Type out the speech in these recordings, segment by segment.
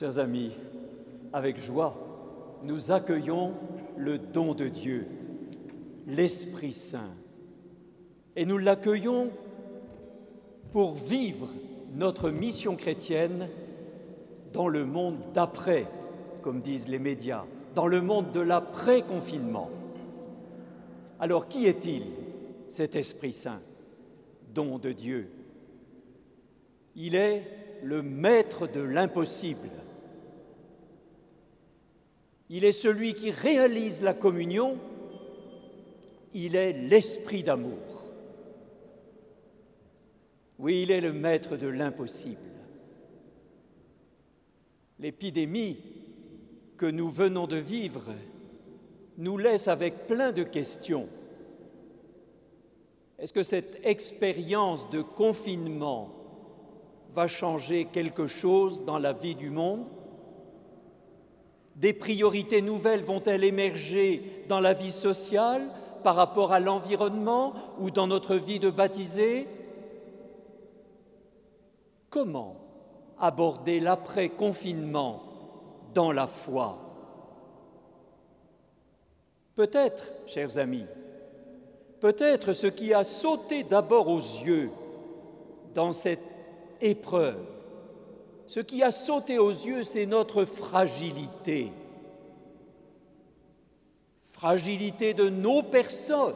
Chers amis, avec joie, nous accueillons le don de Dieu, l'Esprit Saint, et nous l'accueillons pour vivre notre mission chrétienne dans le monde d'après, comme disent les médias, dans le monde de l'après-confinement. Alors qui est-il, cet Esprit Saint, don de Dieu? Il est le maître de l'impossible. Il est celui qui réalise la communion. Il est l'esprit d'amour. Oui, il est le maître de l'impossible. L'épidémie que nous venons de vivre nous laisse avec plein de questions. Est-ce que cette expérience de confinement va changer quelque chose dans la vie du monde? Des priorités nouvelles vont-elles émerger dans la vie sociale par rapport à l'environnement ou dans notre vie de baptisé? Comment aborder l'après-confinement dans la foi? Peut-être, chers amis, peut-être ce qui a sauté d'abord aux yeux dans cette épreuve, ce qui a sauté aux yeux, c'est notre fragilité. Fragilité de nos personnes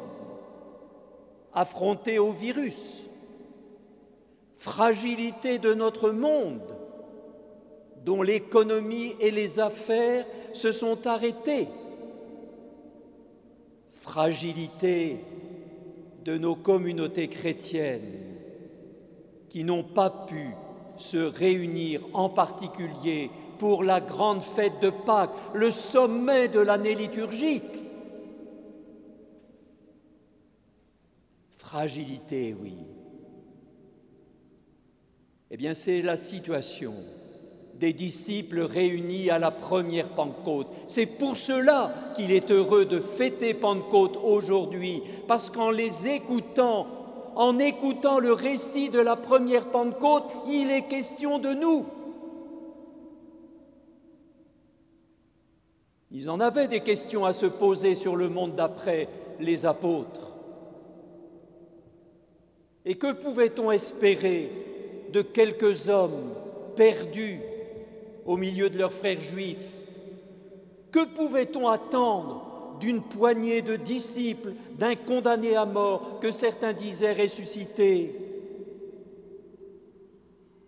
affrontées au virus, fragilité de notre monde dont l'économie et les affaires se sont arrêtées, fragilité de nos communautés chrétiennes qui n'ont pas pu se réunir en particulier pour la grande fête de Pâques, le sommet de l'année liturgique. Fragilité, oui. Eh bien, c'est la situation des disciples réunis à la première Pentecôte. C'est pour cela qu'il est heureux de fêter Pentecôte aujourd'hui, parce qu'en les écoutant, en écoutant le récit de la première Pentecôte, il est question de nous. Ils en avaient des questions à se poser sur le monde d'après les apôtres. Et que pouvait-on espérer de quelques hommes perdus au milieu de leurs frères juifs? Que pouvait-on attendre d'une poignée de disciples, d'un condamné à mort que certains disaient ressuscité.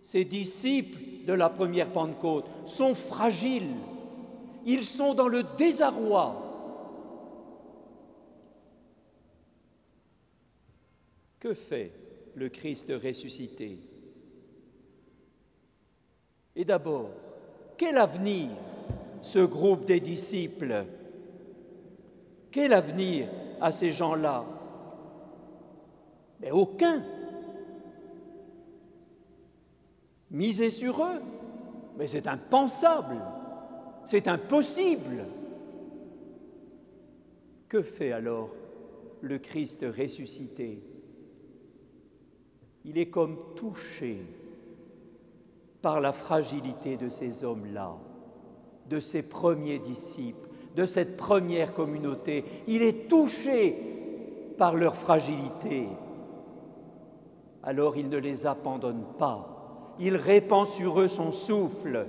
Ces disciples de la première Pentecôte sont fragiles, ils sont dans le désarroi. Que fait le Christ ressuscité? Et d'abord, quel avenir ce groupe des disciples? Quel avenir à ces gens-là? Mais aucun. Miser sur eux, mais c'est impensable, c'est impossible. Que fait alors le Christ ressuscité? Il est comme touché par la fragilité de ces hommes-là, de ces premiers disciples de cette première communauté. Il est touché par leur fragilité. Alors il ne les abandonne pas. Il répand sur eux son souffle.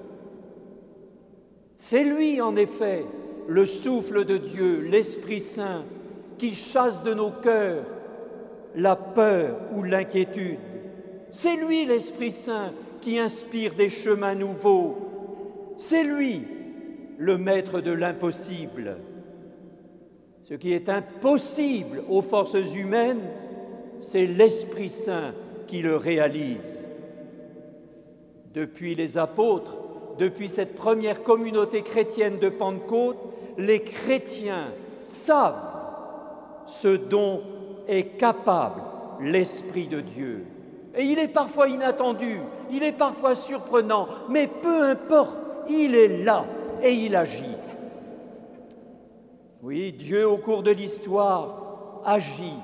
C'est lui, en effet, le souffle de Dieu, l'Esprit Saint, qui chasse de nos cœurs la peur ou l'inquiétude. C'est lui, l'Esprit Saint, qui inspire des chemins nouveaux. C'est lui le maître de l'impossible. Ce qui est impossible aux forces humaines, c'est l'Esprit Saint qui le réalise. Depuis les apôtres, depuis cette première communauté chrétienne de Pentecôte, les chrétiens savent ce dont est capable l'Esprit de Dieu. Et il est parfois inattendu, il est parfois surprenant, mais peu importe, il est là et il agit. Oui, Dieu au cours de l'histoire agit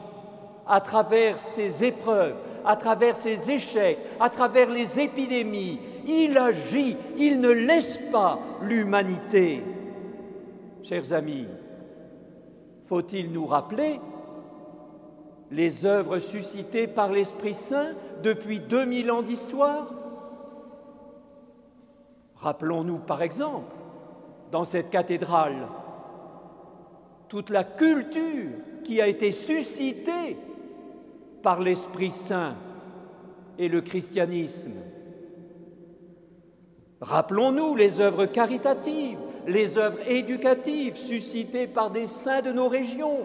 à travers ces épreuves, à travers ses échecs, à travers les épidémies. Il agit, il ne laisse pas l'humanité. Chers amis, faut-il nous rappeler les œuvres suscitées par l'Esprit Saint depuis 2000 ans d'histoire? Rappelons-nous par exemple, dans cette cathédrale, toute la culture qui a été suscitée par l'Esprit Saint et le christianisme. Rappelons-nous les œuvres caritatives, les œuvres éducatives suscitées par des saints de nos régions.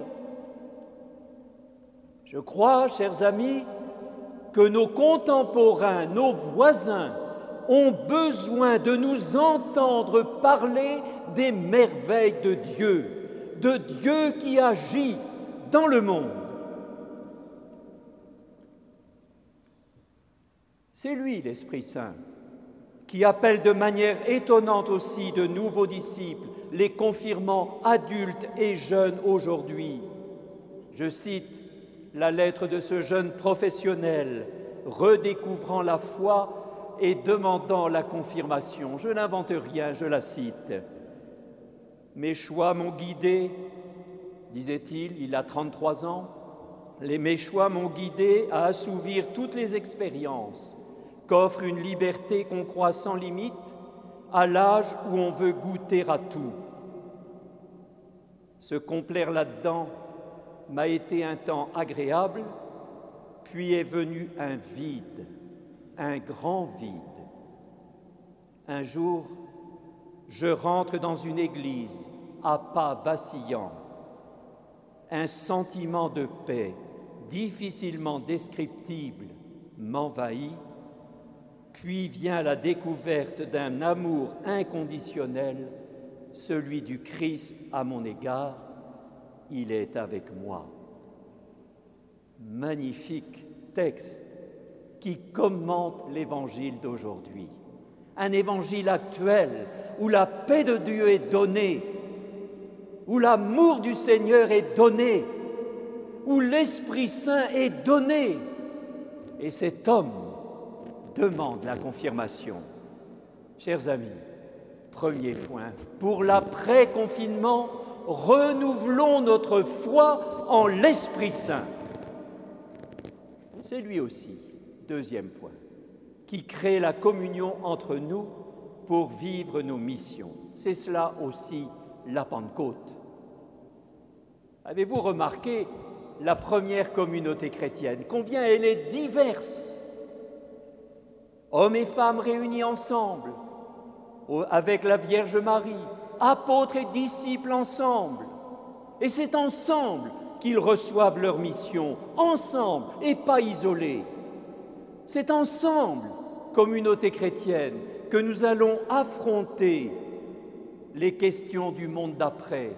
Je crois, chers amis, que nos contemporains, nos voisins, ont besoin de nous entendre parler des merveilles de Dieu, de Dieu qui agit dans le monde. C'est lui, l'Esprit Saint, qui appelle de manière étonnante aussi de nouveaux disciples, les confirmant adultes et jeunes aujourd'hui. Je cite la lettre de ce jeune professionnel, redécouvrant la foi et demandant la confirmation. Je n'invente rien, je la cite. Mes choix m'ont guidé, disait-il, il a 33 ans. Les mes choix m'ont guidé à assouvir toutes les expériences qu'offre une liberté qu'on croit sans limite à l'âge où on veut goûter à tout. Se complaire là-dedans m'a été un temps agréable, puis est venu un vide, un grand vide. Un jour, je rentre dans une église à pas vacillants. Un sentiment de paix difficilement descriptible m'envahit puis vient la découverte d'un amour inconditionnel, celui du Christ à mon égard, il est avec moi. Magnifique texte qui commente l'évangile d'aujourd'hui. Un évangile actuel où la paix de Dieu est donnée, où l'amour du Seigneur est donné, où l'Esprit Saint est donné. Et cet homme demande la confirmation. Chers amis, premier point, pour l'après-confinement, renouvelons notre foi en l'Esprit Saint. C'est lui aussi, deuxième point, qui crée la communion entre nous pour vivre nos missions. C'est cela aussi la Pentecôte. Avez-vous remarqué la première communauté chrétienne, combien elle est diverse? Hommes et femmes réunis ensemble, avec la Vierge Marie, apôtres et disciples ensemble. Et c'est ensemble qu'ils reçoivent leur mission, ensemble et pas isolés. C'est ensemble, communauté chrétienne, que nous allons affronter les questions du monde d'après.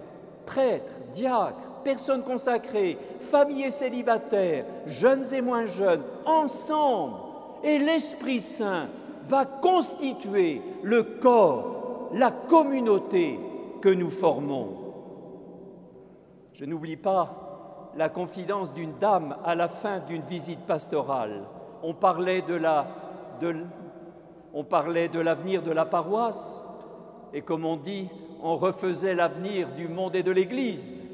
Prêtres, diacres, personnes consacrées, familles célibataires, jeunes et moins jeunes, ensemble, et l'Esprit Saint va constituer le corps, la communauté que nous formons. Je n'oublie pas la confidence d'une dame à la fin d'une visite pastorale. On parlait de l'avenir de la paroisse et comme on dit, on refaisait l'avenir du monde et de l'Église.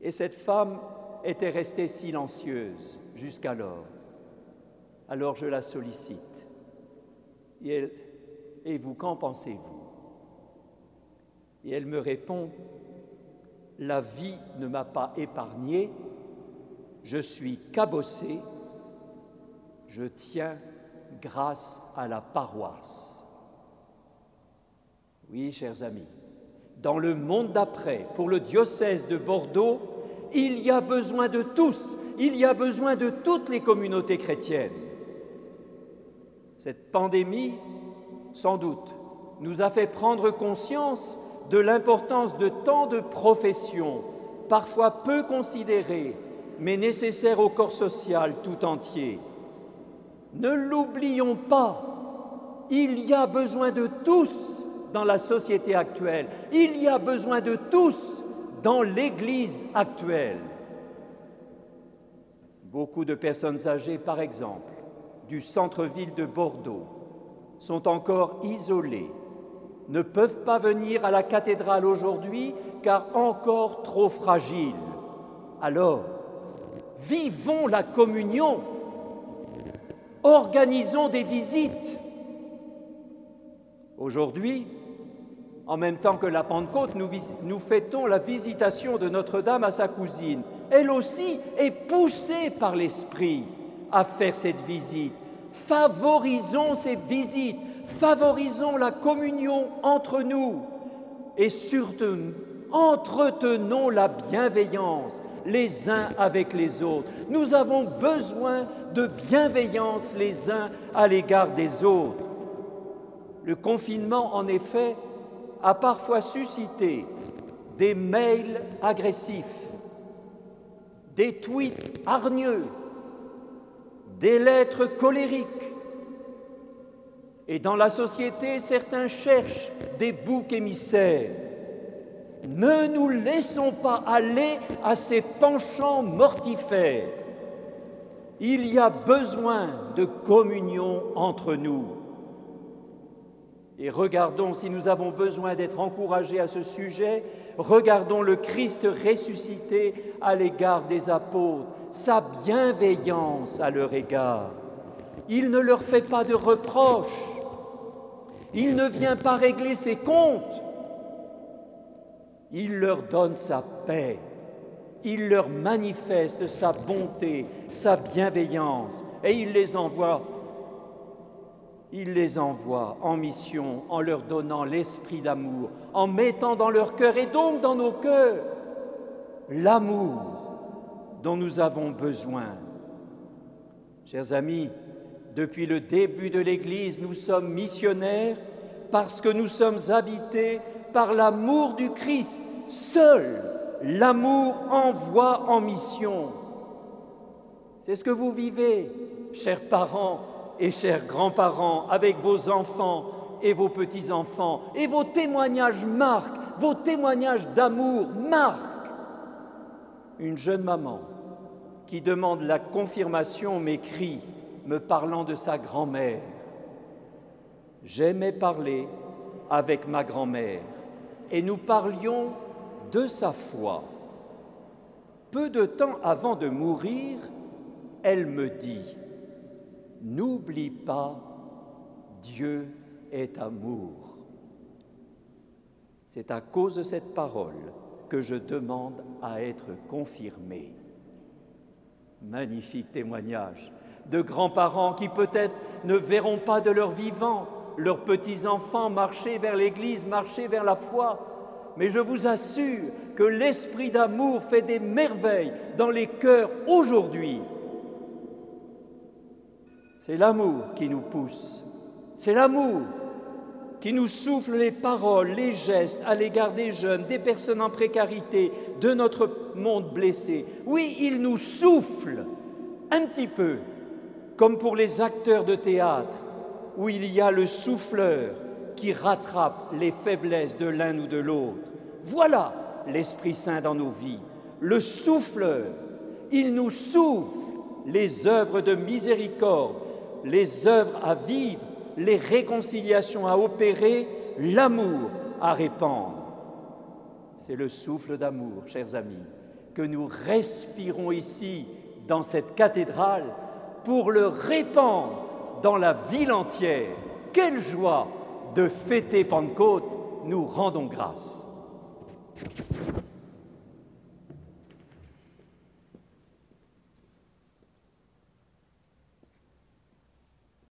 Et cette femme était restée silencieuse jusqu'alors. Alors je la sollicite. Et, vous, qu'en pensez-vous? Et elle me répond, la vie ne m'a pas épargné, je suis cabossé, je tiens grâce à la paroisse. Oui, chers amis, dans le monde d'après, pour le diocèse de Bordeaux, il y a besoin de tous, il y a besoin de toutes les communautés chrétiennes. Cette pandémie, sans doute, nous a fait prendre conscience de l'importance de tant de professions, parfois peu considérées, mais nécessaires au corps social tout entier. Ne l'oublions pas, il y a besoin de tous dans la société actuelle, il y a besoin de tous dans l'Église actuelle. Beaucoup de personnes âgées, par exemple, du centre-ville de Bordeaux, sont encore isolées, ne peuvent pas venir à la cathédrale aujourd'hui car encore trop fragiles. Alors, vivons la communion, organisons des visites. Aujourd'hui, en même temps que la Pentecôte, nous, fêtons la visitation de Notre-Dame à sa cousine. Elle aussi est poussée par l'Esprit à faire cette visite. Favorisons ces visites, favorisons la communion entre nous et surtout entretenons la bienveillance les uns avec les autres. Nous avons besoin de bienveillance les uns à l'égard des autres. Le confinement, en effet, a parfois suscité des mails agressifs, des tweets hargneux, des lettres colériques. Et dans la société, certains cherchent des boucs émissaires. Ne nous laissons pas aller à ces penchants mortifères. Il y a besoin de communion entre nous. Et regardons si nous avons besoin d'être encouragés à ce sujet, regardons le Christ ressuscité à l'égard des apôtres, sa bienveillance à leur égard. Il ne leur fait pas de reproches, il ne vient pas régler ses comptes, il leur donne sa paix, il leur manifeste sa bonté, sa bienveillance, et il les envoie il les envoie en mission en leur donnant l'esprit d'amour, en mettant dans leur cœur et donc dans nos cœurs l'amour dont nous avons besoin. Chers amis, depuis le début de l'Église, nous sommes missionnaires parce que nous sommes habités par l'amour du Christ. Seul l'amour envoie en mission. C'est ce que vous vivez, chers parents, et chers grands-parents, avec vos enfants et vos petits-enfants, et vos témoignages marquent, vos témoignages d'amour marquent. Une jeune maman qui demande la confirmation m'écrit, me parlant de sa grand-mère. J'aimais parler avec ma grand-mère et nous parlions de sa foi. Peu de temps avant de mourir, elle me dit, N'oublie pas, Dieu est amour. C'est à cause de cette parole que je demande à être confirmé. Magnifique témoignage de grands-parents qui peut-être ne verront pas de leur vivant leurs petits-enfants marcher vers l'Église, marcher vers la foi. Mais je vous assure que l'esprit d'amour fait des merveilles dans les cœurs aujourd'hui c'est l'amour qui nous pousse. C'est l'amour qui nous souffle les paroles, les gestes à l'égard des jeunes, des personnes en précarité, de notre monde blessé. Oui, il nous souffle un petit peu, comme pour les acteurs de théâtre, où il y a le souffleur qui rattrape les faiblesses de l'un ou de l'autre. Voilà l'Esprit Saint dans nos vies, le souffleur. Il nous souffle les œuvres de miséricorde, les œuvres à vivre, les réconciliations à opérer, l'amour à répandre. C'est le souffle d'amour, chers amis, que nous respirons ici dans cette cathédrale pour le répandre dans la ville entière. Quelle joie de fêter Pentecôte, nous rendons grâce.